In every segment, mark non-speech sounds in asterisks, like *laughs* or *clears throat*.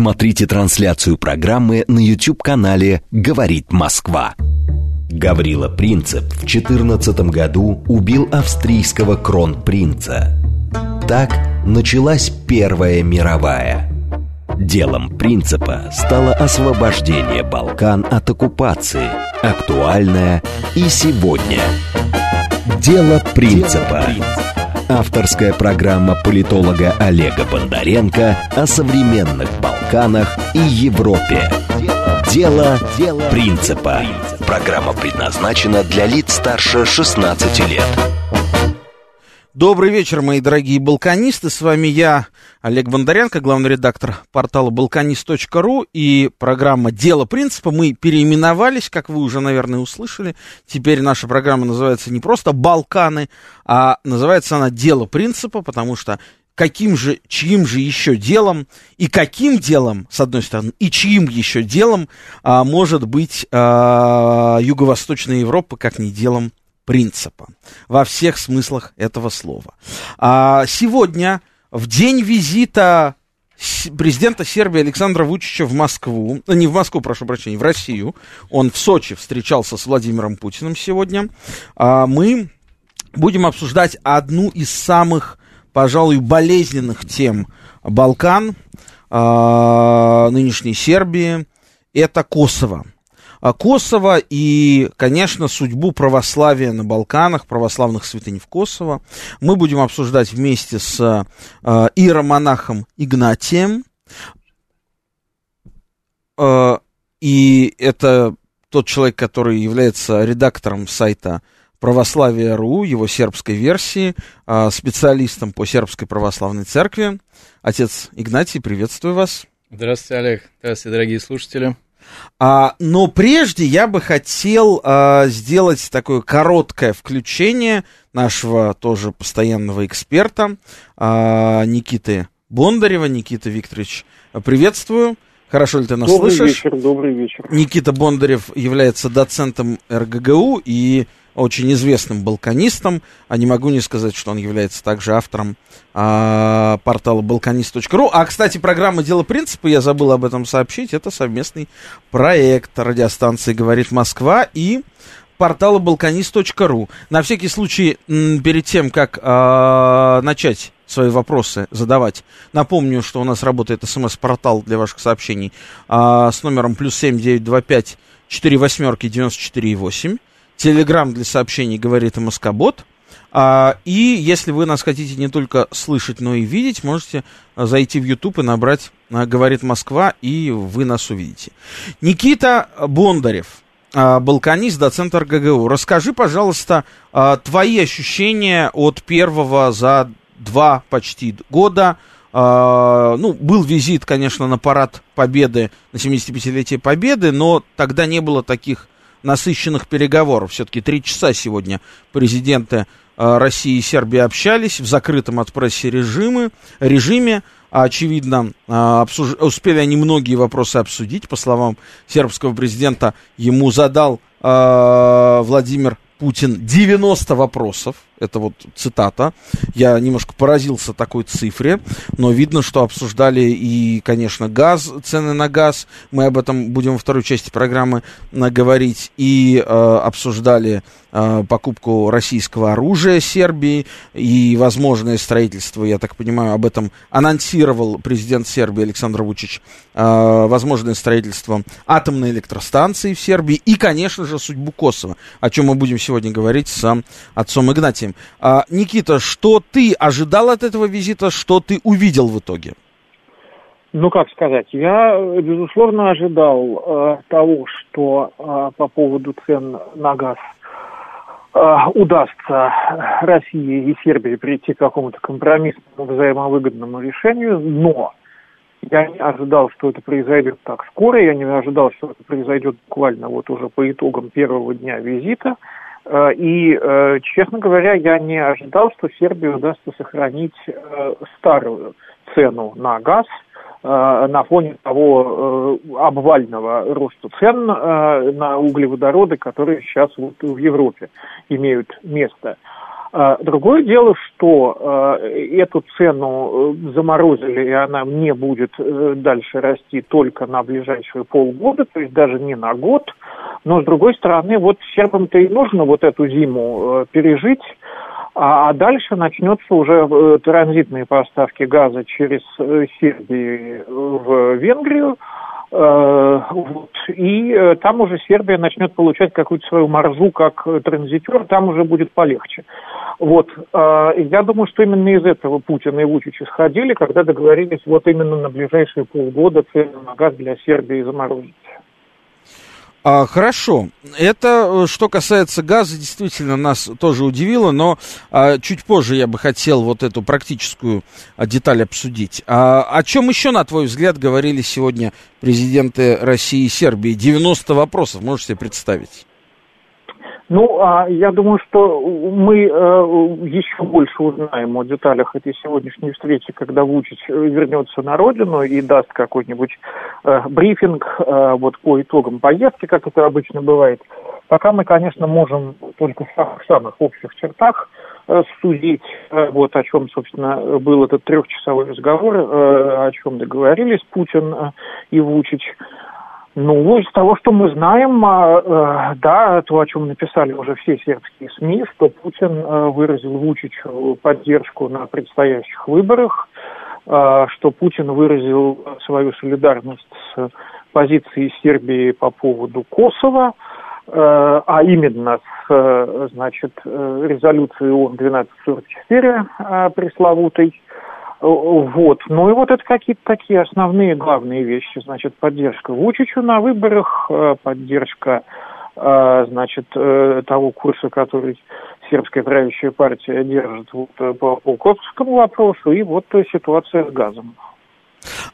Смотрите трансляцию программы на YouTube-канале «Говорит Москва». Гаврила Принцеп в 14 году убил австрийского кронпринца. Так началась Первая мировая. Делом принципа стало освобождение Балкан от оккупации, актуальное и сегодня. Дело принципа. Авторская программа политолога Олега Бондаренко о современных Балканах и Европе. Дело, Дело принципа. Программа предназначена для лиц старше 16 лет. Добрый вечер, мои дорогие балканисты. С вами я, Олег Бондаренко, главный редактор портала балканист.ру и программа «Дело принципа». Мы переименовались, как вы уже, наверное, услышали. Теперь наша программа называется не просто «Балканы», а называется она «Дело принципа», потому что каким же, чьим же еще делом и каким делом, с одной стороны, и чьим еще делом а, может быть а, Юго-Восточная Европа, как не делом принципа во всех смыслах этого слова. А сегодня, в день визита президента Сербии Александра Вучича в Москву, э, не в Москву, прошу прощения, в Россию, он в Сочи встречался с Владимиром Путиным сегодня, а мы будем обсуждать одну из самых, пожалуй, болезненных тем Балкан, а, нынешней Сербии, это Косово. А, Косово и, конечно, судьбу православия на Балканах, православных святынь в Косово. Мы будем обсуждать вместе с э, иеромонахом Игнатием. Э, и это тот человек, который является редактором сайта Православие.ру, его сербской версии, специалистом по сербской православной церкви. Отец Игнатий, приветствую вас. Здравствуйте, Олег. Здравствуйте, дорогие слушатели. А, но прежде я бы хотел а, сделать такое короткое включение нашего тоже постоянного эксперта а, Никиты Бондарева. Никита Викторович, приветствую. Хорошо ли ты нас добрый слышишь? Добрый вечер, добрый вечер. Никита Бондарев является доцентом РГГУ и очень известным балканистом, а не могу не сказать, что он является также автором а, портала балканист.ру. А, кстати, программа «Дело принципа», я забыл об этом сообщить, это совместный проект радиостанции «Говорит Москва» и портала балканист.ру. На всякий случай, перед тем, как а, начать свои вопросы задавать. Напомню, что у нас работает смс-портал для ваших сообщений а, с номером плюс семь девять два пять четыре восьмерки девяносто четыре восемь. Телеграм для сообщений говорит и Москобот. А, и если вы нас хотите не только слышать, но и видеть, можете зайти в YouTube и набрать а, «Говорит Москва», и вы нас увидите. Никита Бондарев, а, балканист, доцент РГГУ. Расскажи, пожалуйста, а, твои ощущения от первого за два почти года. А, ну, был визит, конечно, на парад Победы, на 75-летие Победы, но тогда не было таких насыщенных переговоров. Все-таки три часа сегодня президенты э, России и Сербии общались в закрытом от прессы режиме, режиме. Очевидно, э, обсуж... успели они многие вопросы обсудить. По словам сербского президента, ему задал э, Владимир Путин 90 вопросов. Это вот цитата. Я немножко поразился такой цифре, но видно, что обсуждали и, конечно, газ, цены на газ. Мы об этом будем во второй части программы говорить. И э, обсуждали э, покупку российского оружия Сербии и возможное строительство, я так понимаю, об этом анонсировал президент Сербии Александр Вучич, э, возможное строительство атомной электростанции в Сербии и, конечно же, судьбу Косово, о чем мы будем сегодня говорить с отцом Игнатием. А, Никита, что ты ожидал от этого визита, что ты увидел в итоге? Ну, как сказать, я, безусловно, ожидал э, того, что э, по поводу цен на газ э, удастся России и Сербии прийти к какому-то компромиссному взаимовыгодному решению, но я не ожидал, что это произойдет так скоро, я не ожидал, что это произойдет буквально вот уже по итогам первого дня визита. И, э, честно говоря, я не ожидал, что Сербии удастся сохранить э, старую цену на газ на фоне того обвального роста цен на углеводороды, которые сейчас вот в Европе имеют место. А, другое дело, что э, эту цену э, заморозили, и она не будет э, дальше расти только на ближайшие полгода, то есть даже не на год. Но, с другой стороны, вот сербам-то и нужно вот эту зиму пережить, а, а дальше начнется уже транзитные поставки газа через Сербию в Венгрию, Э, вот. И э, там уже Сербия начнет получать какую-то свою маржу как транзитер, там уже будет полегче. Вот. Э, я думаю, что именно из этого Путин и Вучич исходили, когда договорились вот именно на ближайшие полгода цены на газ для Сербии заморозить. А, хорошо. Это, э, что касается газа, действительно нас тоже удивило, но а, чуть позже я бы хотел вот эту практическую а, деталь обсудить. А, о чем еще, на твой взгляд, говорили сегодня президенты России и Сербии? 90 вопросов, можешь себе представить? Ну, а я думаю, что мы э, еще больше узнаем о деталях этой сегодняшней встречи, когда Вучич вернется на родину и даст какой-нибудь э, брифинг э, вот по итогам поездки, как это обычно бывает. Пока мы, конечно, можем только в самых, самых общих чертах э, судить, э, вот о чем, собственно, был этот трехчасовой разговор, э, о чем договорились Путин э, и Вучич. Ну, из того, что мы знаем, а, э, да, то, о чем написали уже все сербские СМИ, что Путин э, выразил Вучичу поддержку на предстоящих выборах, э, что Путин выразил свою солидарность с позицией Сербии по поводу Косово, а именно с, значит, резолюцией ООН 1244 пресловутой, вот. Ну и вот это какие-то такие основные, главные вещи. Значит, поддержка Вучичу на выборах, э, поддержка, э, значит, э, того курса, который сербская правящая партия держит вот, по, по косовскому вопросу, и вот ситуация с газом.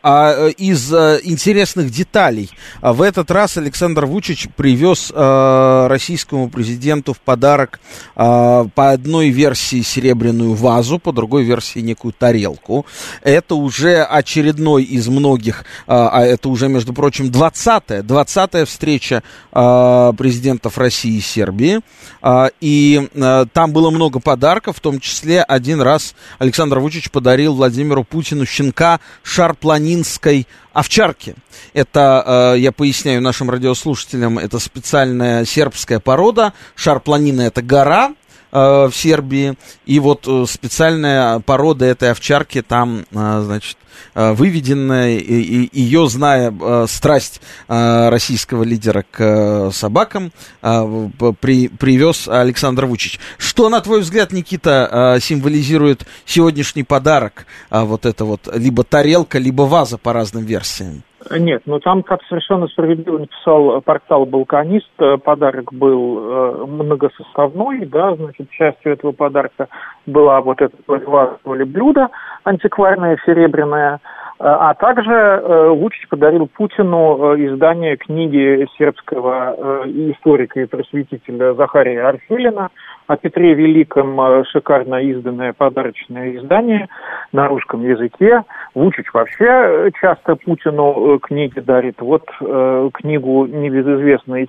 А, э, из а, интересных деталей. А, в этот раз Александр Вучич привез а, российскому президенту в подарок а, по одной версии серебряную вазу, по другой версии некую тарелку. Это уже очередной из многих, а, а это уже, между прочим, 20-я, 20 встреча а, президентов России и Сербии. А, и а, там было много подарков, в том числе один раз Александр Вучич подарил Владимиру Путину щенка шар планинской овчарки. Это, э, я поясняю нашим радиослушателям, это специальная сербская порода. Шарпланина это гора, в Сербии. И вот э, специальная порода этой овчарки там, э, значит, э, выведенная, и, и, ее, зная э, страсть э, российского лидера к э, собакам, э, при, привез Александр Вучич. Что, на твой взгляд, Никита, э, символизирует сегодняшний подарок? Э, вот это вот либо тарелка, либо ваза по разным версиям. Нет, ну там, как совершенно справедливо написал портал «Балканист», э, подарок был э, многосоставной, да, значит, частью этого подарка была вот эта или блюдо антикварное, серебряное, э, а также Вучич подарил Путину издание книги сербского историка и просветителя Захария Арфилина о Петре Великом шикарно изданное подарочное издание на русском языке. Вучич вообще э, часто Путину э, книги дарит. Вот э, книгу небезызвестной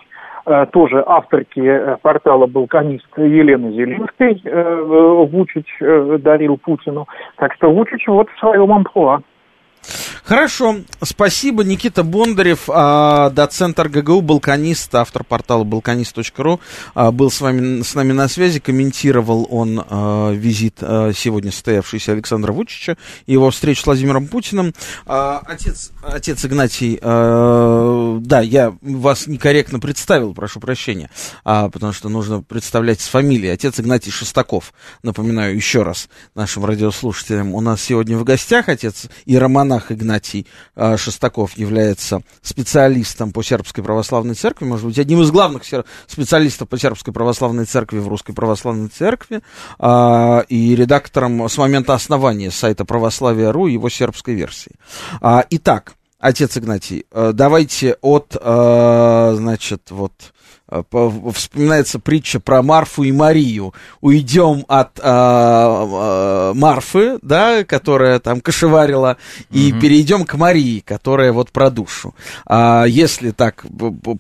тоже авторки портала «Балканист» Елены Зеленской Вучич дарил Путину. Так что Вучич вот в своем амплуа. Хорошо, спасибо. Никита Бондарев, а, доцент РГГУ, балканист, автор портала балканист.ру, а, был с вами с нами на связи, комментировал он а, визит сегодня состоявшийся Александра Вучича и его встречу с Владимиром Путиным. Отец, отец Игнатий, да, я вас некорректно представил, прошу прощения, потому что нужно представлять с фамилией. Отец Игнатий Шестаков, напоминаю еще раз нашим радиослушателям, у нас сегодня в гостях отец иеромонах Игнатий Игнатий э, Шестаков является специалистом по сербской православной церкви, может быть, одним из главных специалистов по сербской православной церкви в русской православной церкви э, и редактором с момента основания сайта православия.ру его сербской версии. А, итак, отец Игнатий, э, давайте от, э, значит, вот вспоминается притча про Марфу и Марию. Уйдем от а, а, Марфы, да, которая там кошеварила, и угу. перейдем к Марии, которая вот про душу. А, если так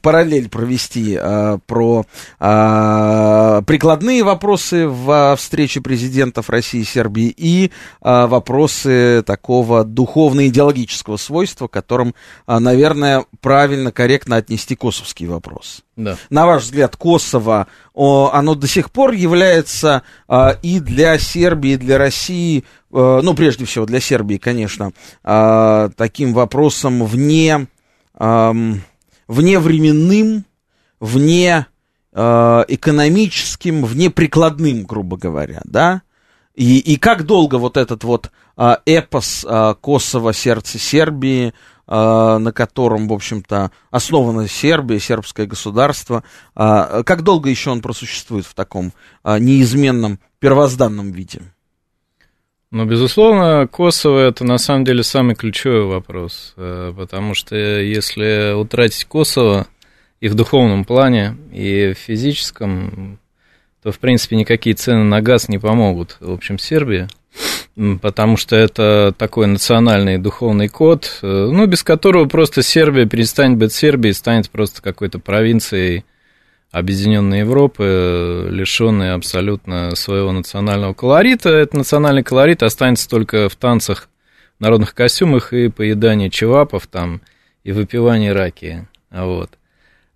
параллель провести а, про а, прикладные вопросы в встрече президентов России и Сербии и а, вопросы такого духовно-идеологического свойства, которым, а, наверное, правильно, корректно отнести косовский вопрос. Да. На ваш взгляд, Косово, оно до сих пор является а, и для Сербии, и для России, а, ну, прежде всего для Сербии, конечно, а, таким вопросом вне, вне временным, вне экономическим, вне прикладным, грубо говоря, да? И, и как долго вот этот вот эпос Косово, сердце Сербии, а, на котором, в общем-то, основана Сербия, сербское государство. А, как долго еще он просуществует в таком а, неизменном первозданном виде? Ну, безусловно, Косово это на самом деле самый ключевой вопрос, э, потому что если утратить Косово и в духовном плане, и в физическом, то, в принципе, никакие цены на газ не помогут, в общем, Сербии потому что это такой национальный духовный код, э, ну, без которого просто Сербия перестанет быть Сербией, станет просто какой-то провинцией Объединенной Европы, лишенной абсолютно своего национального колорита. Этот национальный колорит останется только в танцах, народных костюмах и поедании чевапов там, и выпивании раки. Вот.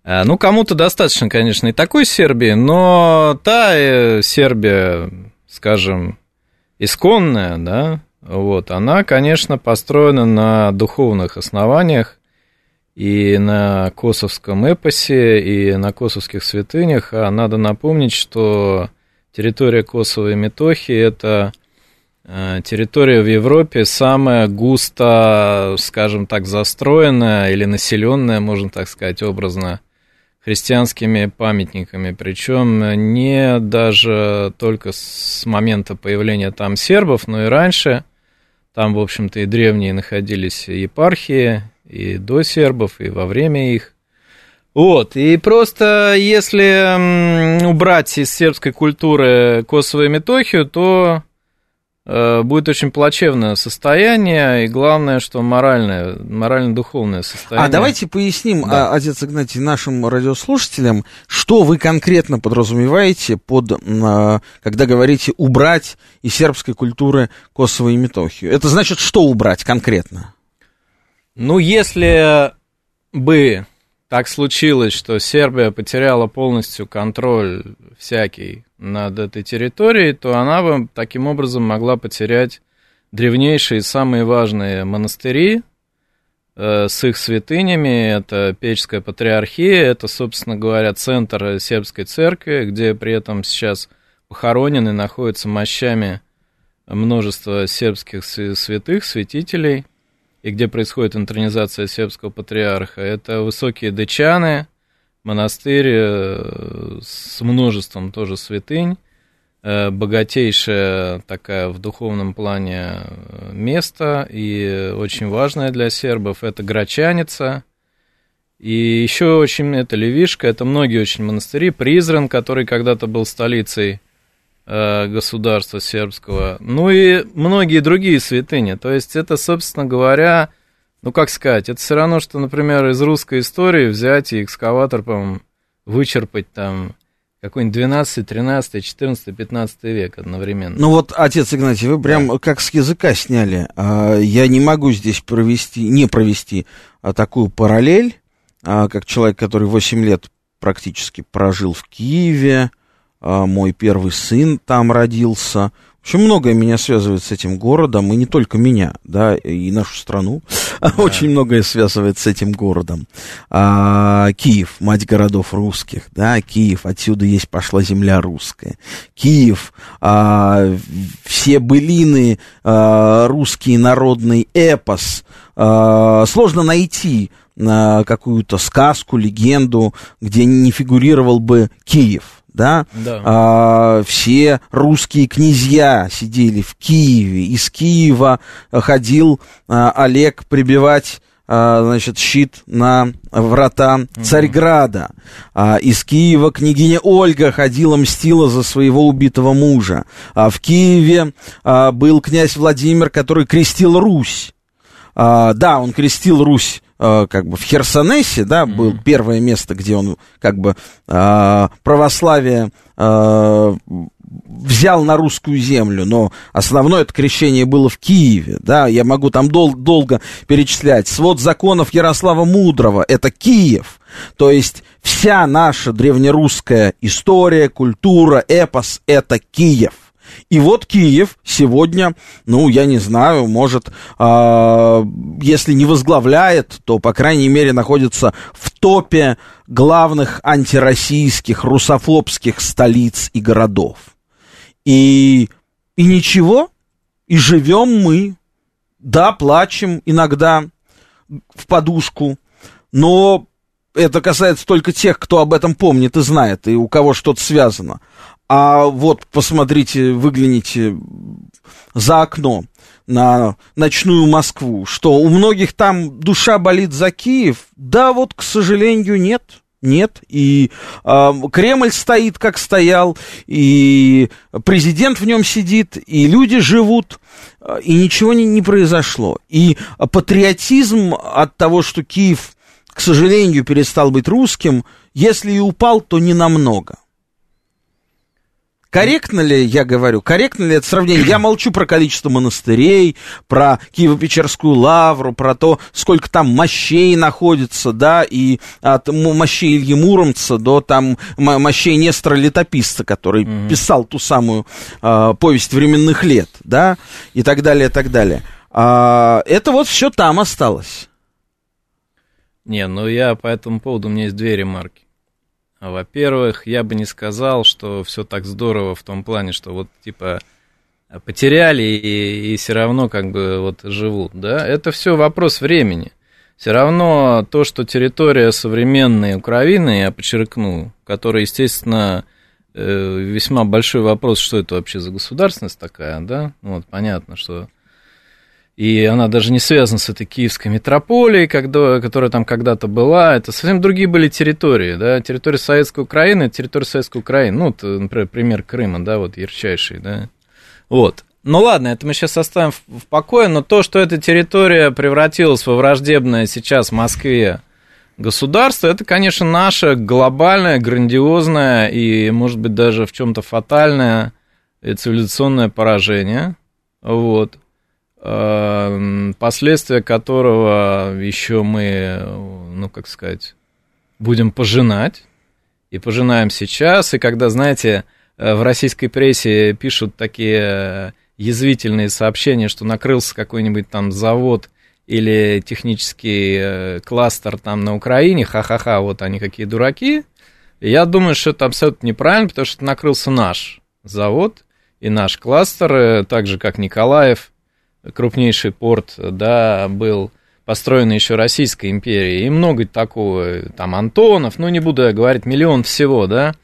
А, ну, кому-то достаточно, конечно, и такой Сербии, но та э, Сербия, скажем, исконная, да, вот, она, конечно, построена на духовных основаниях, и на косовском эпосе, и на косовских святынях. А надо напомнить, что территория Косово и Метохи – это э, территория в Европе самая густо, скажем так, застроенная или населенная, можно так сказать, образно, христианскими памятниками, причем не даже только с момента появления там сербов, но и раньше. Там, в общем-то, и древние находились епархии, и до сербов, и во время их. Вот, и просто если убрать из сербской культуры Косово и Метохию, то Э, будет очень плачевное состояние, и главное, что моральное, морально-духовное состояние. А давайте поясним, да. А, отец Игнатий, нашим радиослушателям, что вы конкретно подразумеваете под, а, когда говорите убрать из сербской культуры Косово и Метохию. Это значит, что убрать конкретно? Ну, если бы так случилось, что Сербия потеряла полностью контроль всякий над этой территорией, то она бы таким образом могла потерять древнейшие и самые важные монастыри э, с их святынями. Это Печская патриархия, это, собственно говоря, центр сербской церкви, где при этом сейчас похоронены, находятся мощами множество сербских святых, святителей, и где происходит интронизация сербского патриарха. Это высокие дычаны, монастырь э, с множеством тоже святынь, э, богатейшая такая в духовном плане э, место и очень важное для сербов. Это Грачаница, и еще очень, это Левишка, это многие очень монастыри. Призран, который когда-то был столицей государства сербского. Ну и многие другие святыни. То есть это, собственно говоря, ну, как сказать, это все равно, что, например, из русской истории взять и экскаватор, по вычерпать там какой-нибудь 12, 13, 14, 15 век одновременно. Ну вот, отец Игнатий, вы прям да. как с языка сняли. А, я не могу здесь провести, не провести а, такую параллель, а, как человек, который 8 лет практически прожил в Киеве, мой первый сын там родился, в общем, многое меня связывает с этим городом, и не только меня, да, и нашу страну. *laughs* Да. Очень многое связывает с этим городом. А, Киев, мать городов русских, да, Киев, отсюда есть пошла земля русская. Киев, а, все былины, а, русский народный эпос. А, сложно найти а, какую-то сказку, легенду, где не фигурировал бы Киев да, да. А, все русские князья сидели в Киеве, из Киева ходил а, Олег прибивать а, значит, щит на врата Царьграда. А, из Киева княгиня Ольга ходила, мстила за своего убитого мужа. А в Киеве а, был князь Владимир, который крестил Русь. А, да, он крестил Русь как бы в Херсонесе, да, mm-hmm. был первое место, где он как бы а, православие а, взял на русскую землю, но основное это крещение было в Киеве, да, я могу там дол- долго перечислять. Свод законов Ярослава Мудрого, это Киев, то есть вся наша древнерусская история, культура, эпос, это Киев. И вот Киев сегодня, ну, я не знаю, может, э, если не возглавляет, то, по крайней мере, находится в топе главных антироссийских, русофобских столиц и городов. И, и ничего, и живем мы, да, плачем иногда в подушку, но это касается только тех, кто об этом помнит и знает, и у кого что-то связано. А вот, посмотрите, выгляните за окно на ночную Москву, что у многих там душа болит за Киев. Да, вот, к сожалению, нет. Нет, и э, Кремль стоит, как стоял, и президент в нем сидит, и люди живут, и ничего не, не произошло. И патриотизм от того, что Киев, к сожалению, перестал быть русским, если и упал, то не намного. Корректно ли, я говорю, корректно ли это сравнение? Я молчу про количество монастырей, про Киево-Печерскую лавру, про то, сколько там мощей находится, да, и от мощей Ильи Муромца до там мощей Нестора Летописца, который mm-hmm. писал ту самую э, повесть временных лет, да, и так далее, и так далее. А, это вот все там осталось. Не, ну я по этому поводу, у меня есть две ремарки. Во-первых, я бы не сказал, что все так здорово в том плане, что вот типа потеряли и, и все равно как бы вот живут, да, это все вопрос времени. Все равно то, что территория современной Украины, я подчеркну, которая, естественно, э, весьма большой вопрос, что это вообще за государственность такая, да, вот понятно, что и она даже не связана с этой киевской метрополией, которая там когда-то была, это совсем другие были территории, да, территория Советской Украины, территория Советской Украины, ну, вот, например, пример Крыма, да, вот ярчайший, да, вот. Ну ладно, это мы сейчас оставим в покое, но то, что эта территория превратилась во враждебное сейчас в Москве государство, это, конечно, наше глобальное, грандиозное и, может быть, даже в чем-то фатальное цивилизационное поражение. Вот. Эм, последствия которого еще мы, ну, как сказать, будем пожинать. И пожинаем сейчас. И когда, знаете, э, в российской прессе пишут такие язвительные сообщения, что накрылся какой-нибудь там завод или технический э, кластер там на Украине, ха-ха-ха, вот они какие дураки. я думаю, что это абсолютно неправильно, потому что накрылся наш завод и наш кластер, э, так же, как Николаев, крупнейший порт, да, был построен еще Российской империей, и много такого, там, Антонов, ну, не буду я говорить, миллион всего, да,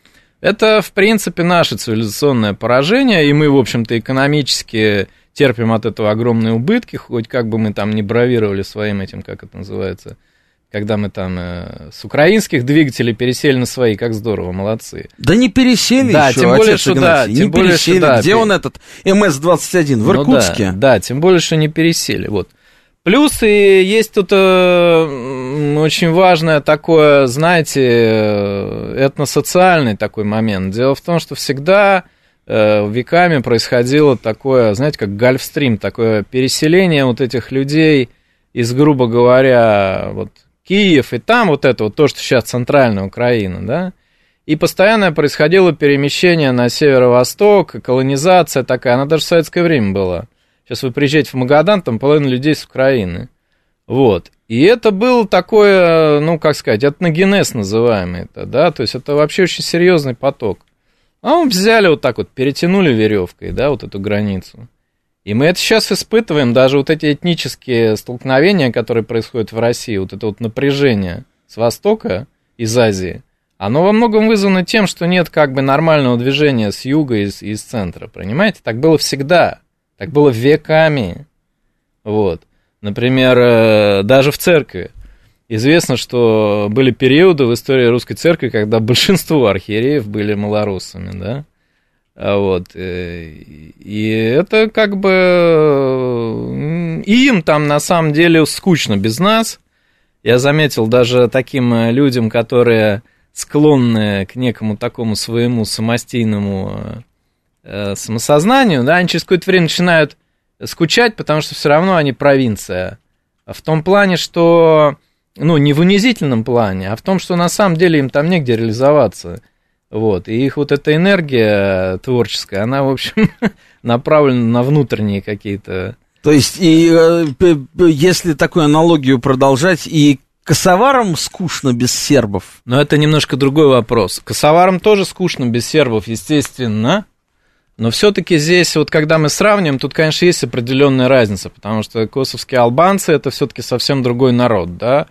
это, в принципе, наше цивилизационное поражение, и мы, в общем-то, экономически терпим от этого огромные убытки, хоть как бы мы там не бравировали своим этим, как это называется, когда мы там э, с украинских двигателей пересели на свои, как здорово, молодцы. Да не пересели да, еще, тем более, что да, не тем более, пересели. Что, да, Где он этот МС-21? В Иркутске? Ну, да, да, тем более, что не пересели, вот. Плюс и есть тут э, очень важное такое, знаете, э, этносоциальный такой момент. Дело в том, что всегда э, веками происходило такое, знаете, как гольфстрим, такое переселение вот этих людей из, грубо говоря, вот Киев, и там вот это вот то, что сейчас центральная Украина, да, и постоянно происходило перемещение на северо-восток, колонизация такая, она даже в советское время была. Сейчас вы приезжаете в Магадан, там половина людей с Украины. Вот. И это был такое, ну, как сказать, этногенез называемый это, да, то есть это вообще очень серьезный поток. А мы взяли вот так вот, перетянули веревкой, да, вот эту границу. И мы это сейчас испытываем, даже вот эти этнические столкновения, которые происходят в России, вот это вот напряжение с Востока, из Азии, оно во многом вызвано тем, что нет как бы нормального движения с юга и из, из центра, понимаете? Так было всегда, так было веками, вот. Например, э, даже в церкви. Известно, что были периоды в истории русской церкви, когда большинство архиереев были малоросами, да? А вот. Э, и это как бы... Им там на самом деле скучно без нас. Я заметил даже таким э, людям, которые склонны к некому такому своему самостийному э, самосознанию, да, они через какое-то время начинают скучать, потому что все равно они провинция. В том плане, что, ну, не в унизительном плане, а в том, что на самом деле им там негде реализоваться. Вот, и их вот эта энергия творческая, она, в общем, *laughs* направлена на внутренние какие-то... То есть, и, э, если такую аналогию продолжать, и косоварам скучно без сербов? Но это немножко другой вопрос. Косоварам тоже скучно без сербов, естественно, но все-таки здесь, вот когда мы сравним, тут, конечно, есть определенная разница, потому что косовские албанцы это все-таки совсем другой народ, да,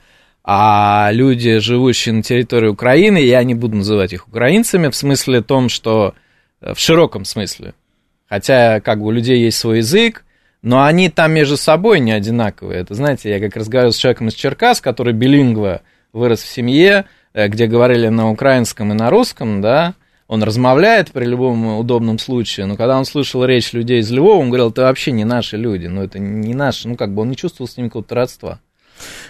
а люди, живущие на территории Украины, я не буду называть их украинцами, в смысле том, что э, в широком смысле, хотя как бы у людей есть свой язык, но они там между собой не одинаковые. Это, знаете, я как разговаривал с человеком из Черкас, который билингва вырос в семье, э, где говорили на украинском и на русском, да, он размовляет при любом удобном случае, но когда он слышал речь людей из Львова, он говорил, это вообще не наши люди, ну это не наши, ну как бы он не чувствовал с ними какого-то родства.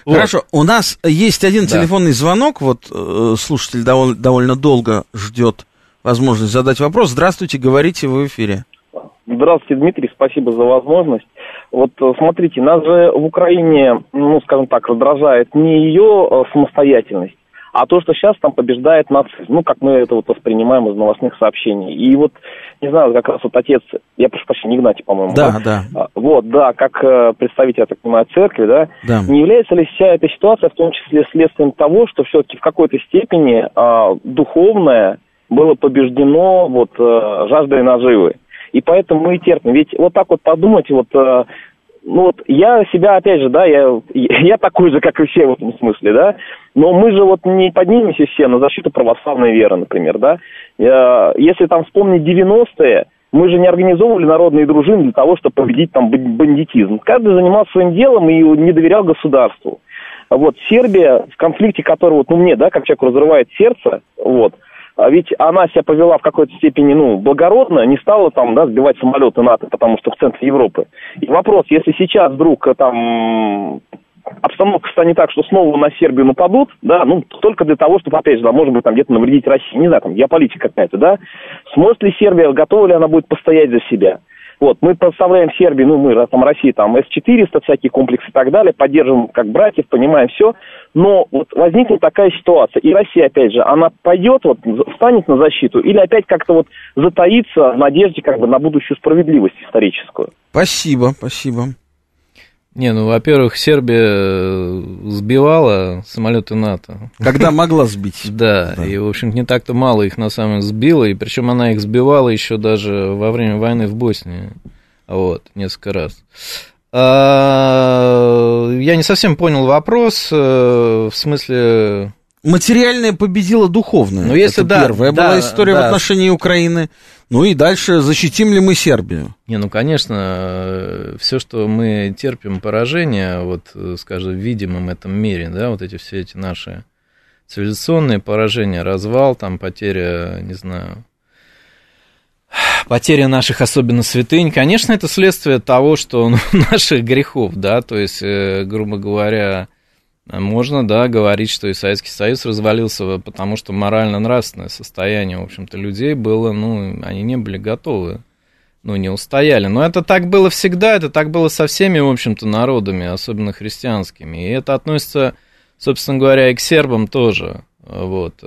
Хорошо, вот. у нас есть один да. телефонный звонок, вот э, слушатель довольно, довольно долго ждет возможность задать вопрос. Здравствуйте, говорите в эфире. Здравствуйте, Дмитрий, спасибо за возможность. Вот э, смотрите, нас же в Украине, ну, скажем так, раздражает не ее э, самостоятельность, а то, что сейчас там побеждает нацизм, ну, как мы это вот воспринимаем из новостных сообщений. И вот, не знаю, как раз вот отец, я прошу прощения, Игнатий, по-моему. Да, да. да. А, вот, да, как э, представитель, я так понимаю, церкви, да, да, не является ли вся эта ситуация в том числе следствием того, что все-таки в какой-то степени э, духовное было побеждено вот э, жаждой наживы. И поэтому мы и терпим. Ведь вот так вот подумать, вот э, ну вот я себя, опять же, да, я, я такой же, как и все в этом смысле, да, но мы же вот не поднимемся все на защиту православной веры, например, да. Если там вспомнить 90-е, мы же не организовывали народные дружины для того, чтобы победить там бандитизм. Каждый занимался своим делом и не доверял государству. Вот Сербия в конфликте, который вот, ну мне, да, как человеку разрывает сердце, вот, ведь она себя повела в какой-то степени, ну, благородно, не стала там, да, сбивать самолеты НАТО, потому что в центре Европы. И вопрос, если сейчас вдруг э, там обстановка станет так, что снова на Сербию нападут, да, ну, только для того, чтобы, опять же, да, может быть, там где-то навредить России, не знаю, там, геополитика какая-то, да, сможет ли Сербия, готова ли она будет постоять за себя? Вот, мы поставляем Сербии, ну, мы, там, России, там, С-400, всякие комплексы и так далее, поддерживаем как братьев, понимаем все, но вот возникнет такая ситуация, и Россия, опять же, она пойдет, вот, встанет на защиту, или опять как-то вот затаится в надежде, как бы, на будущую справедливость историческую? Спасибо, спасибо. Не, ну, во-первых, Сербия э, сбивала самолеты НАТО. Когда могла сбить. *laughs* Да, да, и, в общем, не так-то мало их на самом деле сбила, и причем она их сбивала еще даже во время войны в Боснии. Вот, несколько раз. А, я не совсем понял вопрос, э, в смысле материальное победило духовное. Ну, если Это да, первая да, была история да. в отношении Украины. Ну и дальше защитим ли мы Сербию? Не, ну конечно, все, что мы терпим поражение, вот, скажем, в видимом этом мире, да, вот эти все эти наши цивилизационные поражения, развал, там потеря, не знаю, потеря наших особенно святынь, конечно, это следствие того, что ну, *laughs* наших грехов, да, то есть, э, грубо говоря, можно, да, говорить, что и Советский Союз развалился, потому что морально-нравственное состояние, в общем-то, людей было, ну, они не были готовы, ну, не устояли. Но это так было всегда, это так было со всеми, в общем-то, народами, особенно христианскими. И это относится, собственно говоря, и к сербам тоже, вот.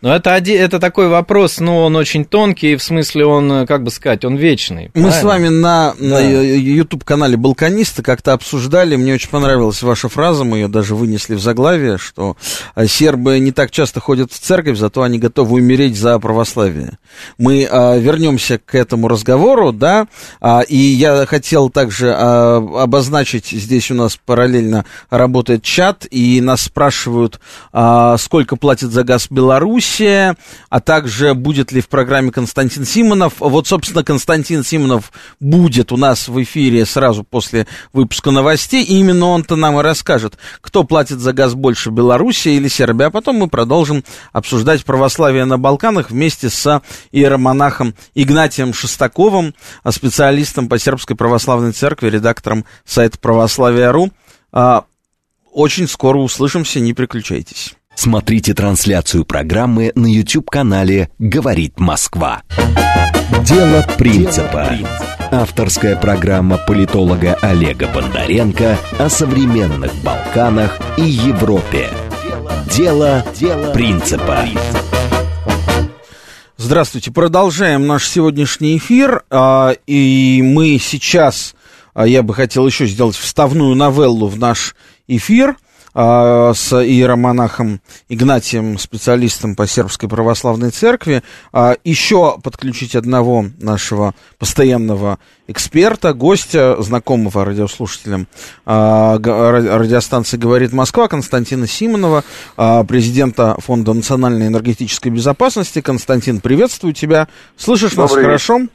Но это, один, это такой вопрос, ну, он очень тонкий, в смысле он, э, как бы сказать, он вечный. Мы правильно? с вами на, да. на YouTube-канале «Балканисты» как-то обсуждали, мне очень понравилась ваша фраза, мы ее даже вынесли в заглавие, что э, сербы не так часто ходят в церковь, зато они готовы умереть за православие. Мы а, вернемся к этому разговору, да, а, и я хотел также а, обозначить, здесь у нас параллельно работает чат, и нас спрашивают, а, сколько платит за газ Беларусь, Белоруссия, а также будет ли в программе Константин Симонов. Вот, собственно, Константин Симонов будет у нас в эфире сразу после выпуска новостей, и именно он-то нам и расскажет, кто платит за газ больше, Белоруссия или Сербия. А потом мы продолжим обсуждать православие на Балканах вместе с иеромонахом Игнатием Шестаковым, специалистом по сербской православной церкви, редактором сайта православия.ру. А, очень скоро услышимся, не переключайтесь. Смотрите трансляцию программы на YouTube-канале «Говорит Москва». Дело принципа. Авторская программа политолога Олега Бондаренко о современных Балканах и Европе. Дело принципа. Здравствуйте, продолжаем наш сегодняшний эфир. А, и мы сейчас, а, я бы хотел еще сделать вставную новеллу в наш эфир с иеромонахом Игнатием, специалистом по сербской православной церкви. А, еще подключить одного нашего постоянного эксперта, гостя, знакомого радиослушателям а, радиостанции «Говорит Москва» Константина Симонова, а, президента Фонда национальной энергетической безопасности. Константин, приветствую тебя. Слышишь Добрый нас хорошо?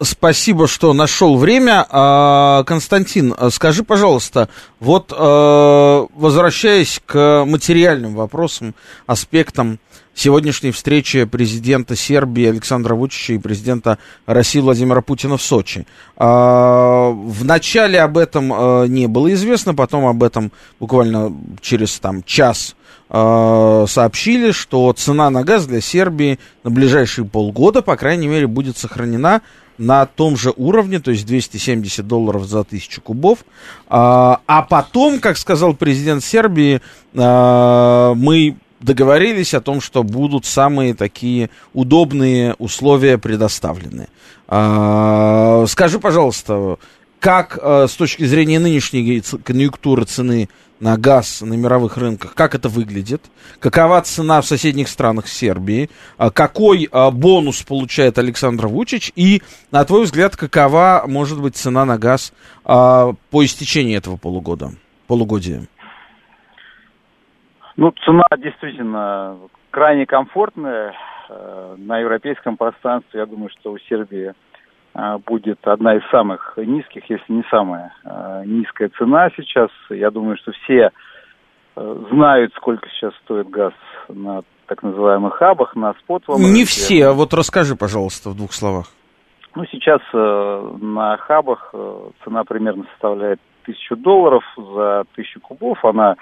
Спасибо, что нашел время. А, Константин, скажи, пожалуйста, вот а, возвращаясь к материальным вопросам, аспектам сегодняшней встречи президента Сербии Александра Вучича и президента России Владимира Путина в Сочи. А, вначале об этом не было известно, потом об этом буквально через там, час сообщили, что цена на газ для Сербии на ближайшие полгода, по крайней мере, будет сохранена на том же уровне, то есть 270 долларов за тысячу кубов. А, а потом, как сказал президент Сербии, а, мы договорились о том, что будут самые такие удобные условия предоставлены. А, скажи, пожалуйста, как с точки зрения нынешней конъюнктуры цены на газ на мировых рынках, как это выглядит, какова цена в соседних странах Сербии, а какой а, бонус получает Александр Вучич и, на твой взгляд, какова может быть цена на газ а, по истечении этого полугода, полугодия? Ну, цена действительно крайне комфортная. Э, на европейском пространстве, я думаю, что у Сербии будет одна из самых низких, если не самая а, низкая цена сейчас. Я думаю, что все э, знают, сколько сейчас стоит газ на так называемых хабах, на спот. Не все, а вот расскажи, пожалуйста, в двух словах. Ну, сейчас э, на хабах э, цена примерно составляет тысячу долларов за тысячу кубов. Она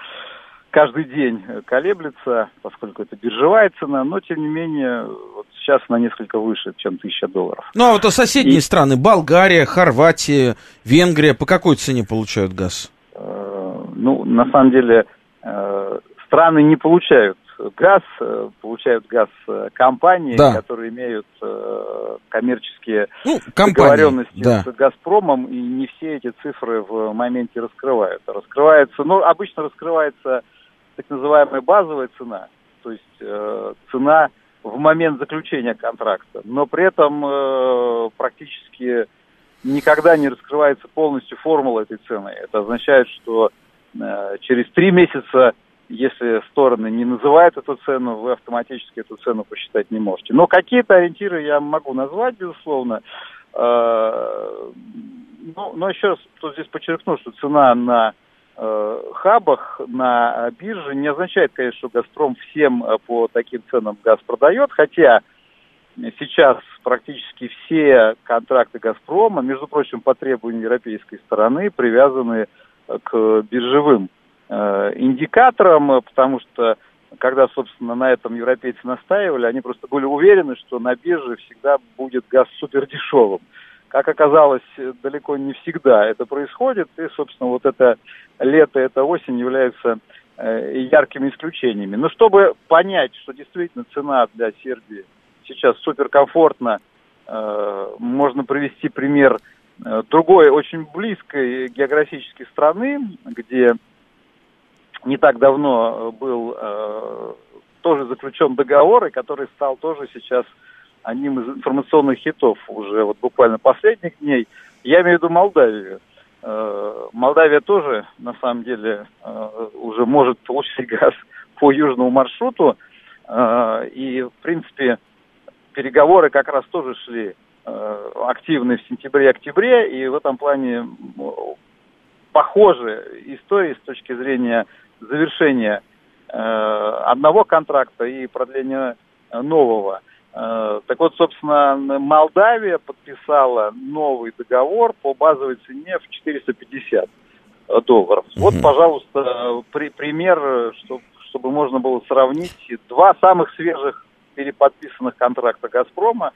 каждый день колеблется, поскольку это биржевая цена, но тем не менее вот сейчас она несколько выше, чем 1000 долларов. Ну а вот а соседние И... страны, Болгария, Хорватия, Венгрия, по какой цене получают газ? Э, ну, на самом деле, э, страны не получают газ, э, получают газ компании, да. которые имеют коммерческие ну, договоренности да. с Газпромом, и не все эти цифры в моменте раскрывают. Раскрывается, ну, обычно раскрывается так называемая базовая цена, то есть э, цена в момент заключения контракта, но при этом э, практически никогда не раскрывается полностью формула этой цены. Это означает, что э, через три месяца, если стороны не называют эту цену, вы автоматически эту цену посчитать не можете. Но какие-то ориентиры я могу назвать, безусловно. Э, ну, но еще раз тут здесь подчеркну, что цена на хабах на бирже не означает, конечно, что «Газпром» всем э, по таким ценам газ продает, хотя сейчас практически все контракты «Газпрома», между прочим, по требованию европейской стороны, привязаны э, к биржевым индикаторам, потому что когда, собственно, на этом европейцы настаивали, они просто были уверены, что на бирже всегда будет газ супер дешевым. Как оказалось, далеко не всегда это происходит, и, собственно, вот это лето, это осень являются э, яркими исключениями. Но чтобы понять, что действительно цена для Сербии сейчас суперкомфортна, э, можно привести пример э, другой очень близкой географической страны, где не так давно был тоже заключен договор, и который стал тоже сейчас одним из информационных хитов уже вот буквально последних дней. Я имею в виду Молдавию. Э, Молдавия тоже, на самом деле, э, уже может получить *laughs* газ по южному маршруту. И, в принципе, переговоры как раз тоже шли активны в сентябре-октябре, и в этом плане похожи истории с точки зрения завершения одного контракта и продления нового. Э, так вот, собственно, Молдавия подписала новый договор по базовой цене в 450 долларов. Угу. Вот, пожалуйста, при, пример, чтобы, чтобы можно было сравнить два самых свежих переподписанных контракта «Газпрома».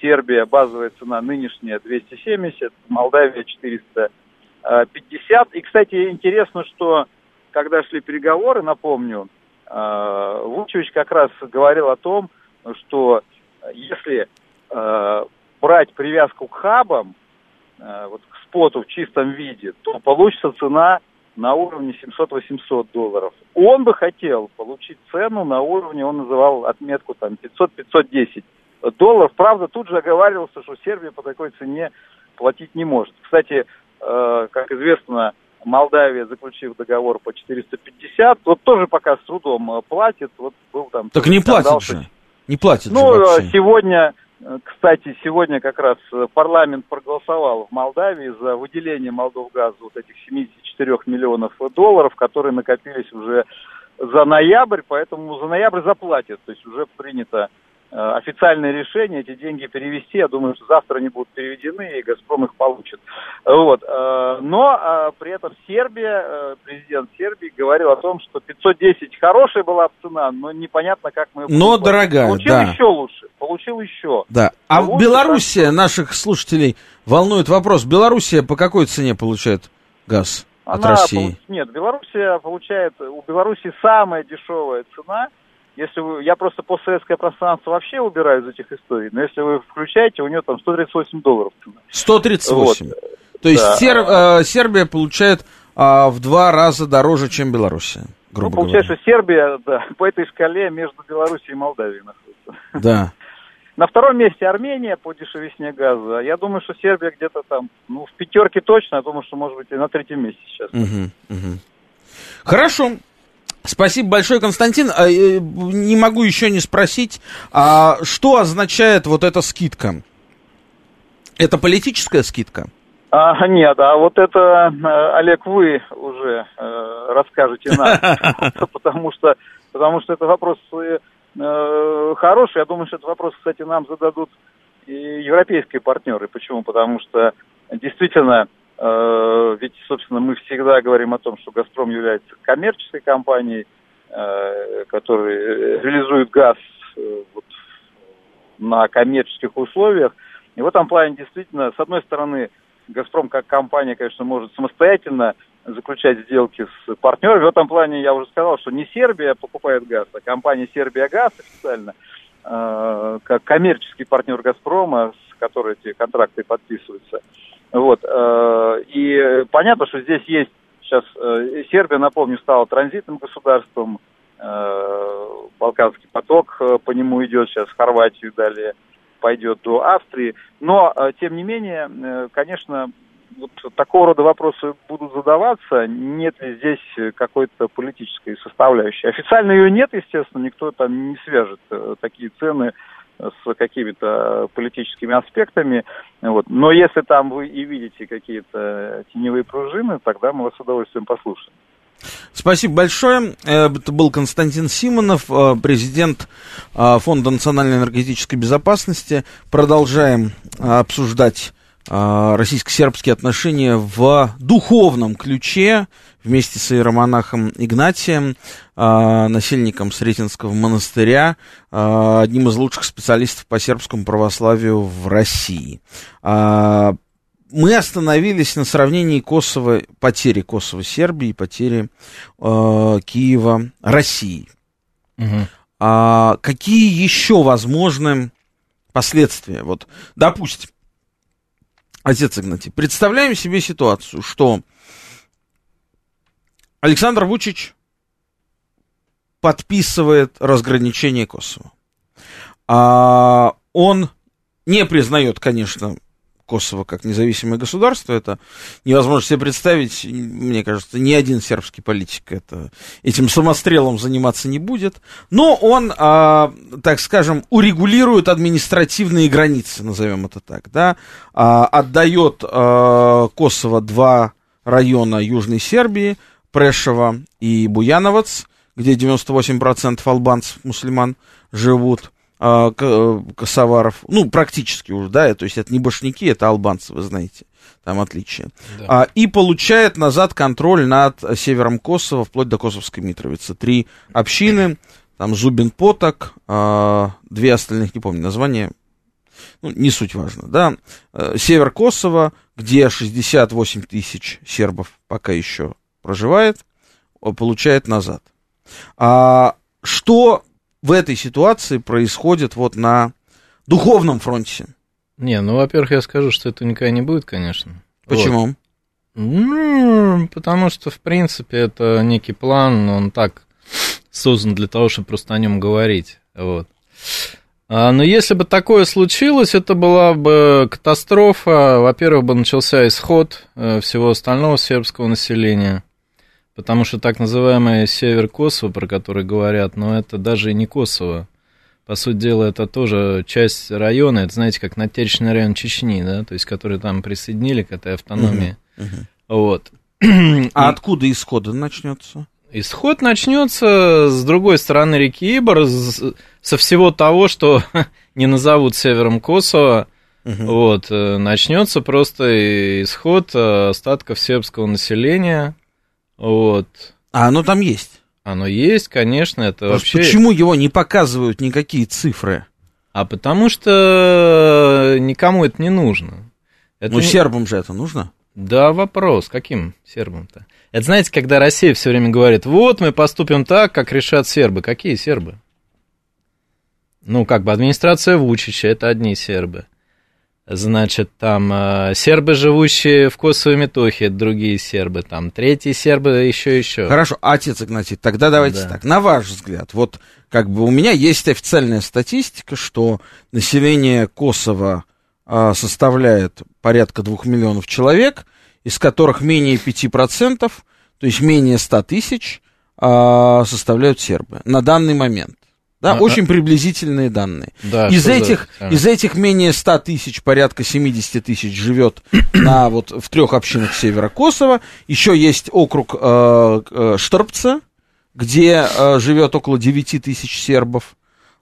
Сербия, базовая цена нынешняя 270, Молдавия 450. И, кстати, интересно, что когда шли переговоры, напомню, э, Вучевич как раз говорил о том, что э, если э, брать привязку к хабам, э, вот к споту в чистом виде, то получится цена на уровне 700-800 долларов. Он бы хотел получить цену на уровне, он называл отметку там 500-510 долларов. Правда, тут же оговаривался, что Сербия по такой цене платить не может. Кстати, э, как известно, Молдавия, заключив договор по 450, вот тоже пока с трудом э, платит. Вот был там... Так не платит же. Не платит Ну, же вообще. сегодня, кстати, сегодня как раз парламент проголосовал в Молдавии за выделение Молдовгазу вот этих 74 миллионов долларов, которые накопились уже за ноябрь, поэтому за ноябрь заплатят. То есть уже принято э, официальное решение эти деньги перевести. Я думаю, что завтра они будут переведены, и «Газпром» их получит. Вот. Э, но э, при этом Сербия, президент Сербии говорил о том, что 510 хорошая была цена, но непонятно, как мы... Но платить. дорогая, Получил да. еще лучше. Получил еще. Да. А лучше, Белоруссия, так... наших слушателей волнует вопрос. Белоруссия по какой цене получает газ? от Она, России? Нет, Белоруссия получает, у Белоруссии самая дешевая цена, если вы, я просто постсоветское пространство вообще убираю из этих историй, но если вы включаете, у нее там 138 долларов цена. 138? Вот. То есть да. Сер, э, Сербия получает э, в два раза дороже, чем Белоруссия, грубо ну, получается, говоря. Сербия, да, по этой шкале между Белоруссией и Молдавией находится. Да. На втором месте Армения по дешевизне газа. Я думаю, что Сербия где-то там, ну, в пятерке точно. Я думаю, что, может быть, и на третьем месте сейчас. Угу, угу. Хорошо. Спасибо большое, Константин. А, э, не могу еще не спросить, а что означает вот эта скидка? Это политическая скидка? А, нет, а вот это, э, Олег, вы уже э, расскажете нам, *laughs* потому что, потому что это вопрос э, хороший. Я думаю, что этот вопрос, кстати, нам зададут и европейские партнеры. Почему? Потому что действительно, ведь, собственно, мы всегда говорим о том, что «Газпром» является коммерческой компанией, э, которая реализует газ э, вот, на коммерческих условиях. И в этом плане действительно, с одной стороны, «Газпром» как компания, конечно, может самостоятельно заключать сделки с партнерами. В этом плане я уже сказал, что не Сербия покупает газ, а компания Сербия Газ официально, э, как коммерческий партнер Газпрома, с которой эти контракты подписываются. Вот. Э, и понятно, что здесь есть сейчас э, Сербия, напомню, стала транзитным государством. Э, Балканский поток по нему идет сейчас в Хорватию, далее пойдет до Австрии. Но, тем не менее, конечно, вот такого рода вопросы будут задаваться, нет ли здесь какой-то политической составляющей. Официально ее нет, естественно, никто там не свяжет такие цены с какими-то политическими аспектами. Вот. Но если там вы и видите какие-то теневые пружины, тогда мы вас с удовольствием послушаем. Спасибо большое. Э, это был Константин Симонов, э, президент Фонда национальной энергетической безопасности. Продолжаем обсуждать российско-сербские отношения в духовном ключе вместе с иеромонахом Игнатием, а, насельником Сретенского монастыря, а, одним из лучших специалистов по сербскому православию в России. Мы остановились на сравнении Косово, потери Косово Сербии, потери Киева России. Угу. какие еще возможны последствия? Вот, допустим, Отец Игнатий, представляем себе ситуацию, что Александр Вучич подписывает разграничение Косово. А, он не признает, конечно, Косово как независимое государство. Это невозможно себе представить, мне кажется, ни один сербский политик это, этим самострелом заниматься не будет. Но он, а, так скажем, урегулирует административные границы, назовем это так, да, а, отдает а, Косово два района Южной Сербии, Прешево и Буяновац, где 98% албанцев, мусульман живут, косоваров, ну, практически уже, да, то есть это не башняки, это албанцы, вы знаете, там отличие. Да. А, и получает назад контроль над севером Косово, вплоть до Косовской Митровицы. Три общины, там Зубин Поток, а, две остальных, не помню название, ну, не суть важно, да. Э, север Косово, где 68 тысяч сербов пока еще проживает, получает назад. А, что в этой ситуации происходит вот на духовном фронте? Не, ну, во-первых, я скажу, что это никогда не будет, конечно. Почему? Вот. Ну, потому что, в принципе, это некий план, он так создан для того, чтобы просто о нем говорить. Вот. А, но если бы такое случилось, это была бы катастрофа. Во-первых, бы начался исход э, всего остального сербского населения. Потому что так называемый север Косово, про который говорят, но это даже и не Косово. По сути дела, это тоже часть района, это, знаете, как натеричный район Чечни, да, то есть, который там присоединили к этой автономии. Вот. *clears throat* А откуда исход начнется? Исход начнется с другой стороны реки Ибор, со всего того, что *laughs* не назовут севером Косово. Вот, э, начнется просто исход э, остатков сербского населения вот. А оно там есть? Оно есть, конечно, это Просто вообще... Почему его не показывают никакие цифры? А потому что никому это не нужно. Это ну, не... сербам же это нужно? Да, вопрос, каким сербам-то? Это знаете, когда Россия все время говорит, вот мы поступим так, как решат сербы. Какие сербы? Ну, как бы администрация Вучича, это одни сербы. Значит, там э, сербы, живущие в Косово и Метохе, другие сербы, там третьи сербы, еще еще. Хорошо, отец Игнатий, тогда давайте да. так. На ваш взгляд, вот как бы у меня есть официальная статистика, что население Косово э, составляет порядка двух миллионов человек, из которых менее 5%, то есть менее 100 тысяч, э, составляют сербы на данный момент. Да, а, очень а... приблизительные данные. Да, из, этих, за... из этих менее 100 тысяч, порядка 70 тысяч живет *clears throat* на, вот, в трех общинах севера Косово. Еще есть округ э, э, Шторбца, где э, живет около 9 тысяч сербов.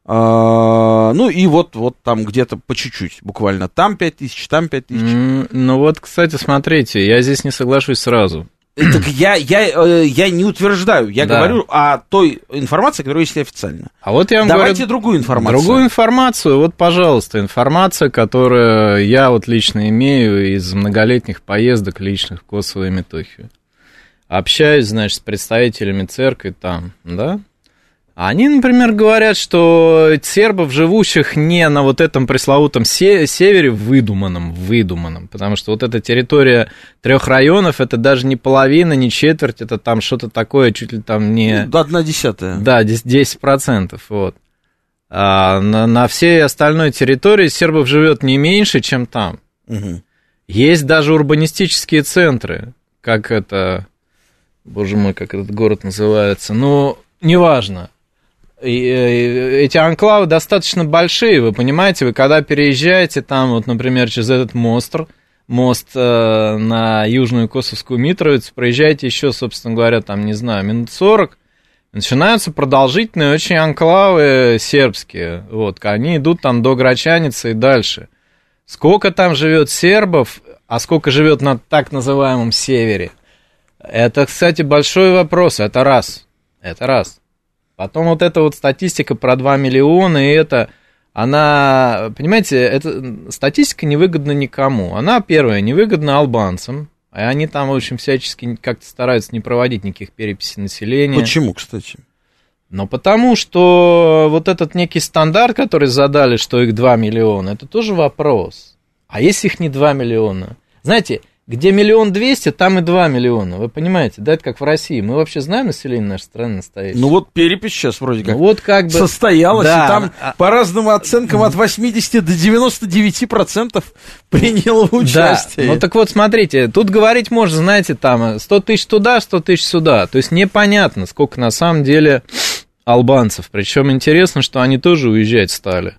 Э, ну и вот, вот там где-то по чуть-чуть, буквально. Там 5 тысяч, там 5 тысяч. Mm, ну вот, кстати, смотрите, я здесь не соглашусь сразу. Так я, я, э, я не утверждаю, я да. говорю о той информации, которая есть официально. А вот я вам Давайте говорю, другую информацию. Другую информацию, вот, пожалуйста, информация, которую я вот лично имею из многолетних поездок личных в Косово и Метохию. Общаюсь, значит, с представителями церкви там, да, они, например, говорят, что сербов, живущих не на вот этом пресловутом севере, выдуманном, выдуманном, потому что вот эта территория трех районов, это даже не половина, не четверть, это там что-то такое, чуть ли там не... Ну, одна десятая. Да, 10%, вот. А на, на всей остальной территории сербов живет не меньше, чем там. Угу. Есть даже урбанистические центры, как это, боже мой, как этот город называется, ну, неважно Э, эти анклавы достаточно большие, вы понимаете, вы когда переезжаете там, вот, например, через этот мост, мост э, на Южную Косовскую Митровицу, проезжаете еще, собственно говоря, там, не знаю, минут 40, начинаются продолжительные очень анклавы сербские, вот, они идут там до Грачаницы и дальше. Сколько там живет сербов, а сколько живет на так называемом севере? Это, кстати, большой вопрос, это раз, это раз. Потом вот эта вот статистика про 2 миллиона, и это, она, понимаете, эта статистика невыгодна никому. Она, первая, невыгодна албанцам, и они там, в общем, всячески как-то стараются не проводить никаких переписей населения. Почему, кстати? Ну, потому что вот этот некий стандарт, который задали, что их 2 миллиона, это тоже вопрос. А если их не 2 миллиона? Знаете, Где миллион двести, там и два миллиона. Вы понимаете, да, это как в России. Мы вообще знаем население нашей страны настоящее? Ну вот перепись сейчас вроде как, ну, вот как бы... состоялась, да. и там а... по разным оценкам от 80 до 99 процентов *laughs* приняло участие. Да. Ну так вот, смотрите, тут говорить можно, знаете, там 100 тысяч туда, 100 тысяч сюда. То есть непонятно, сколько на самом деле албанцев. Причем интересно, что они тоже уезжать стали.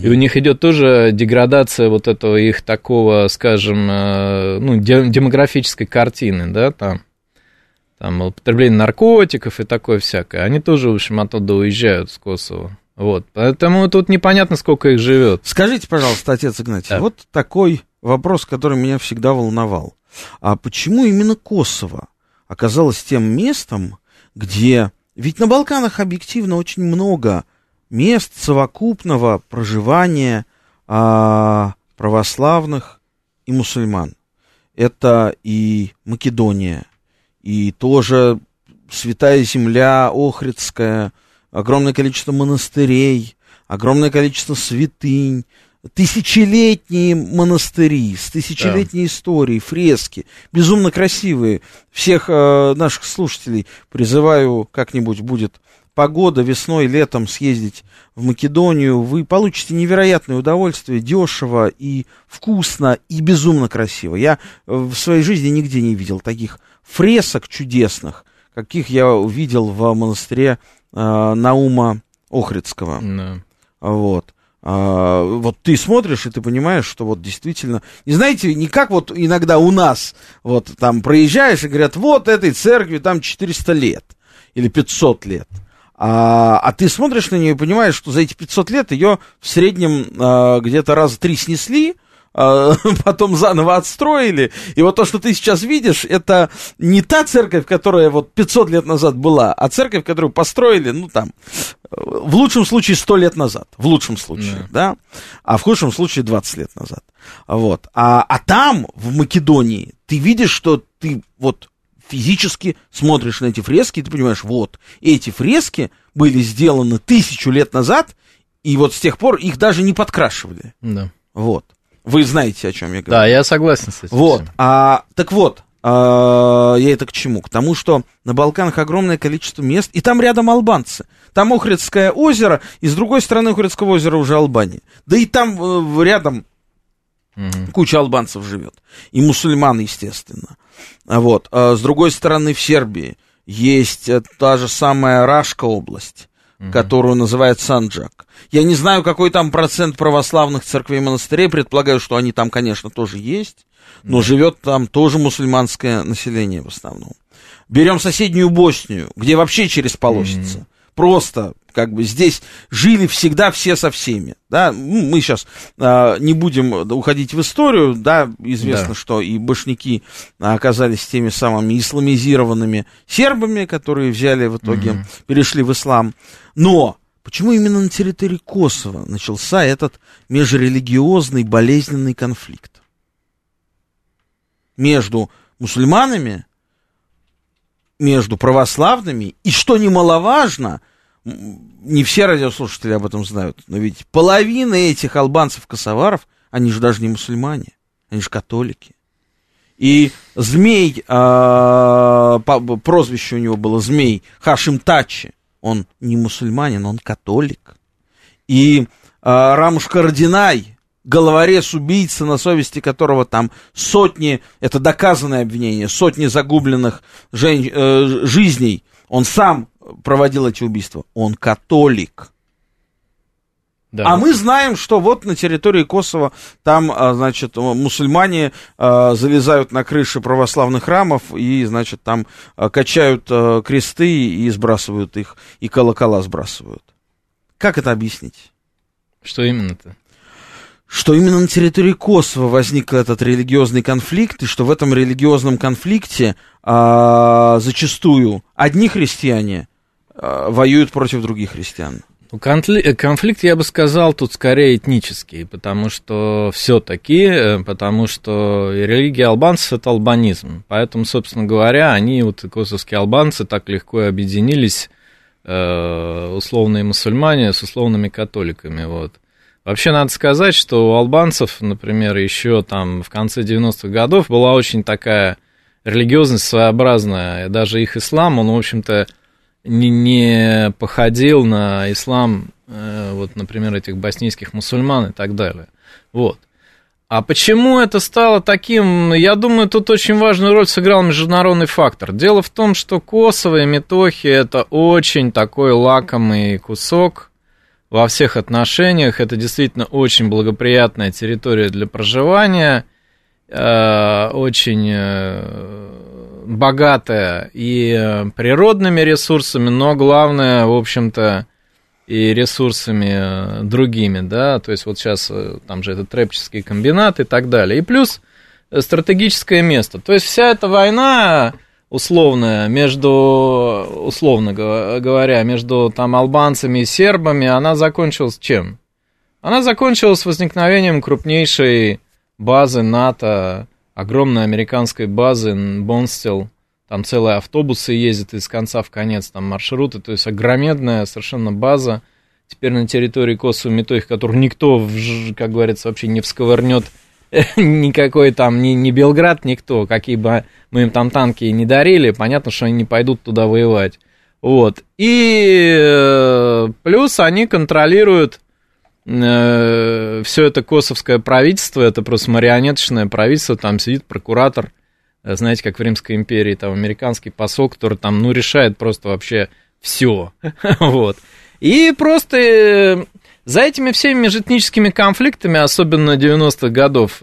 И у них идет тоже деградация вот этого их такого, скажем, э, ну, демографической картины, да, там. Там употребление наркотиков и такое всякое. Они тоже, в общем, оттуда уезжают с Косово. Вот. Поэтому тут непонятно, сколько их живет. Скажите, пожалуйста, отец Игнатий, да. вот такой вопрос, который меня всегда волновал. А почему именно Косово оказалось тем местом, где... Ведь на Балканах объективно очень много мест совокупного проживания а, православных и мусульман. Это и Македония, и тоже Святая Земля Охридская, огромное количество монастырей, огромное количество святынь, тысячелетние монастыри с тысячелетней да. историей, фрески, безумно красивые. Всех э, наших слушателей призываю, как-нибудь будет погода весной, летом съездить в Македонию, вы получите невероятное удовольствие, дешево и вкусно и безумно красиво. Я в своей жизни нигде не видел таких фресок чудесных, каких я увидел в монастыре э, Наума Охридского. No. Вот. А, вот ты смотришь, и ты понимаешь, что вот действительно, не знаете, не как вот иногда у нас, вот там проезжаешь и говорят, вот этой церкви там 400 лет или 500 лет. А, а ты смотришь на нее и понимаешь, что за эти 500 лет ее в среднем а, где-то раза три снесли, а, *laughs* потом заново отстроили. И вот то, что ты сейчас видишь, это не та церковь, которая вот 500 лет назад была, а церковь, которую построили, ну там, в лучшем случае 100 лет назад, в лучшем случае, да, да? а в худшем случае 20 лет назад. Вот. А, а там, в Македонии, ты видишь, что ты вот физически смотришь на эти фрески, и ты понимаешь, вот, эти фрески были сделаны тысячу лет назад, и вот с тех пор их даже не подкрашивали. Да. Вот. Вы знаете, о чем я говорю. Да, я согласен с этим. Вот. А, так вот, а, я это к чему? К тому, что на Балканах огромное количество мест, и там рядом албанцы. Там Охридское озеро, и с другой стороны Охридского озера уже Албания. Да и там э, рядом угу. куча албанцев живет. И мусульман, естественно. А вот. А с другой стороны, в Сербии есть э, та же самая Рашка область, угу. которую называют Санджак. Я не знаю, какой там процент православных церквей и монастырей, предполагаю, что они там, конечно, тоже есть, но да. живет там тоже мусульманское население в основном. Берем соседнюю Боснию, где вообще через полосица. Угу. Просто как бы здесь жили всегда все со всеми, да, ну, мы сейчас а, не будем уходить в историю, да, известно, да. что и башняки оказались теми самыми исламизированными сербами, которые взяли в итоге, угу. перешли в ислам, но почему именно на территории Косово начался этот межрелигиозный болезненный конфликт между мусульманами, между православными, и, что немаловажно, не все радиослушатели об этом знают, но ведь половина этих албанцев-косоваров, они же даже не мусульмане, они же католики. И змей, а, прозвище у него было змей Хашим Тачи, он не мусульманин, он католик. И а, Рамуш Кардинай, головорез, убийца, на совести которого там сотни, это доказанное обвинение, сотни загубленных э, жизней, он сам проводил эти убийства. Он католик. Да. А мы знаем, что вот на территории Косово там, а, значит, мусульмане а, залезают на крыши православных храмов и, значит, там а, качают кресты и сбрасывают их, и колокола сбрасывают. Как это объяснить? Что именно-то? Что именно на территории Косово возник этот религиозный конфликт, и что в этом религиозном конфликте а, зачастую одни христиане воюют против других христиан? Ну, э, конфликт, я бы сказал, тут скорее этнический, потому что все-таки, э, потому что религия албанцев это албанизм. Поэтому, собственно говоря, они, вот косовские албанцы, так легко объединились, условные мусульмане с условными католиками. Вот. Вообще надо сказать, что у албанцев, например, еще там в конце 90-х годов была очень такая религиозность своеобразная. Даже их ислам, он, в общем-то, не, не походил на ислам, э, вот, например, этих боснийских мусульман и так далее. Вот. А почему это стало таким? Я думаю, тут очень важную роль сыграл международный фактор. Дело в том, что Косово и Метохи это очень такой лакомый кусок во всех отношениях. Это действительно очень благоприятная территория для проживания, э, очень э, богатая и э, природными ресурсами, но главное, в общем-то, и ресурсами другими, да, то есть вот сейчас там же это трэпческие комбинаты и так далее. И плюс стратегическое место. То есть вся эта война, условная между, условно говоря, между там албанцами и сербами, она закончилась чем? Она закончилась возникновением крупнейшей базы НАТО, огромной американской базы Бонстел. Там целые автобусы ездят из конца в конец, там маршруты, то есть огромедная совершенно база. Теперь на территории Косово Метохи, которую никто, как говорится, вообще не всковырнет *laughs* никакой там, ни, ни Белград, никто, какие бы мы им там танки не дарили, понятно, что они не пойдут туда воевать. Вот. И э, плюс они контролируют э, все это косовское правительство, это просто марионеточное правительство, там сидит прокуратор, э, знаете, как в Римской империи, там американский посол, который там, ну, решает просто вообще все. *laughs* вот. И просто э, за этими всеми межэтническими конфликтами, особенно 90-х годов,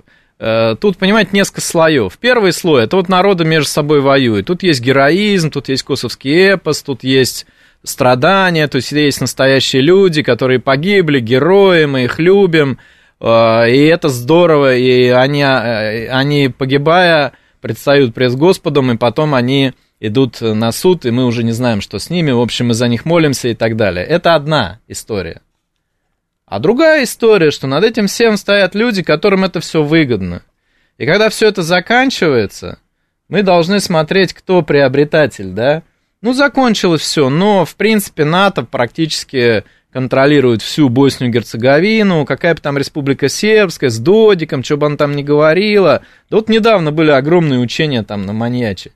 тут, понимаете, несколько слоев. Первый слой – это вот народы между собой воюют. Тут есть героизм, тут есть косовский эпос, тут есть страдания, то есть есть настоящие люди, которые погибли, герои, мы их любим, э, и это здорово, и они, э, они погибая, предстают пред Господом, и потом они идут на суд, и мы уже не знаем, что с ними, в общем, мы за них молимся и так далее. Это одна история. А другая история, что над этим всем стоят люди, которым это все выгодно. И когда все это заканчивается, мы должны смотреть, кто приобретатель, да? Ну, закончилось все, но, в принципе, НАТО практически контролирует всю Боснию и Герцеговину, какая бы там республика сербская, с Додиком, что бы он там ни говорила. Да вот недавно были огромные учения там на Маньяче.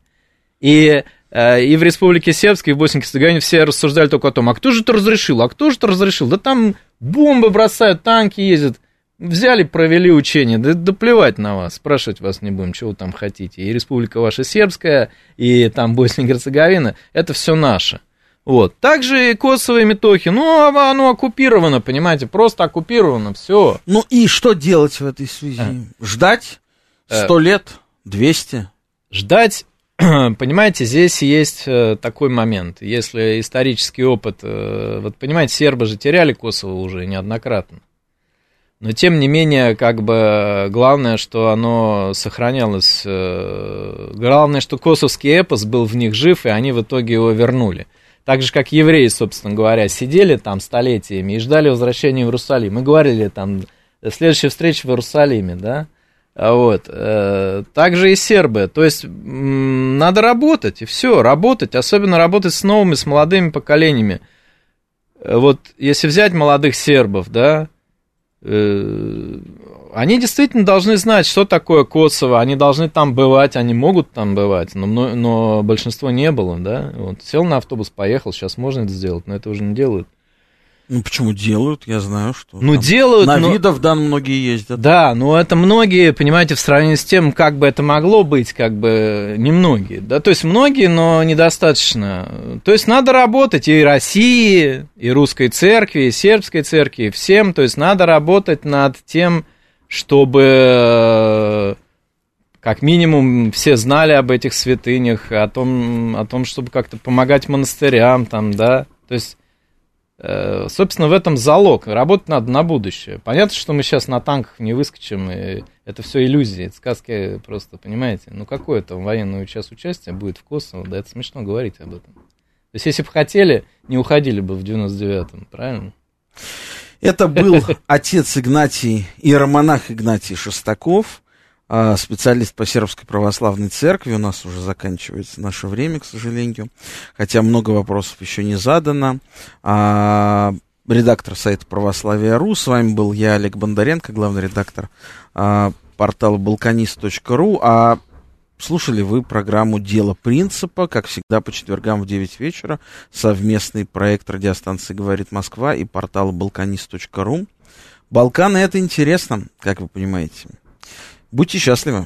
И Э, и в Республике Сербской, и в Боснии Герцеговине все рассуждали только о том, а кто же это разрешил, а кто же это разрешил? Да там бомбы бросают, танки ездят. Взяли, провели учения, да, да плевать на вас, спрашивать вас не будем, чего вы там хотите. И Республика ваша Сербская, и там Босния и Герцеговина, это все наше. Вот. Также и Косово и Метохи. Ну, а оно оккупировано, понимаете, просто оккупировано, все. Ну и что делать в этой связи? А. Ждать? Э. Сто лет? Двести? Ждать *clears throat* понимаете, здесь есть э, такой момент. Если исторический опыт... Вот, понимаете, сербы же теряли Косово уже неоднократно. Но, тем не менее, как бы, главное, что оно сохранялось... Э, главное, что косовский эпос был в них жив, и они в итоге его вернули. Так же, как евреи, собственно говоря, сидели там столетиями и ждали возвращения в Иерусалим. Мы говорили там, следующая встреча в Иерусалиме, да? А вот. Э, также и сербы. То есть надо работать, и все, работать, особенно работать с новыми, с молодыми поколениями. Э, вот если взять молодых сербов, да, они действительно должны знать, что такое Косово, они должны там бывать, они могут там бывать, но, но большинство не было, да. Вот, сел на автобус, поехал, сейчас можно это сделать, но это уже не делают. Ну почему делают? Я знаю, что. Ну делают. На но... видов дан многие ездят. Да, но это многие, понимаете, в сравнении с тем, как бы это могло быть, как бы немногие. Да, то есть многие, но недостаточно. То есть надо работать и России, и русской церкви, и сербской церкви, всем. То есть надо работать над тем, чтобы как минимум все знали об этих святынях, о том, о том, чтобы как-то помогать монастырям, там, да. То есть собственно, в этом залог. Работать надо на будущее. Понятно, что мы сейчас на танках не выскочим, и это все иллюзии, это сказки просто, понимаете? Ну, какое там военное час участие будет в Косово? Да это смешно говорить об этом. То есть, если бы хотели, не уходили бы в 99-м, правильно? Это был отец Игнатий, иеромонах Игнатий Шестаков. А, специалист по сербской православной церкви. У нас уже заканчивается наше время, к сожалению. Хотя много вопросов еще не задано. А, редактор сайта Православия.ру. С вами был я, Олег Бондаренко, главный редактор а, портала балканист.ру. А слушали вы программу «Дело принципа», как всегда, по четвергам в 9 вечера. Совместный проект радиостанции «Говорит Москва» и портала балканист.ру. Балканы — это интересно, как вы понимаете. Будьте счастливы.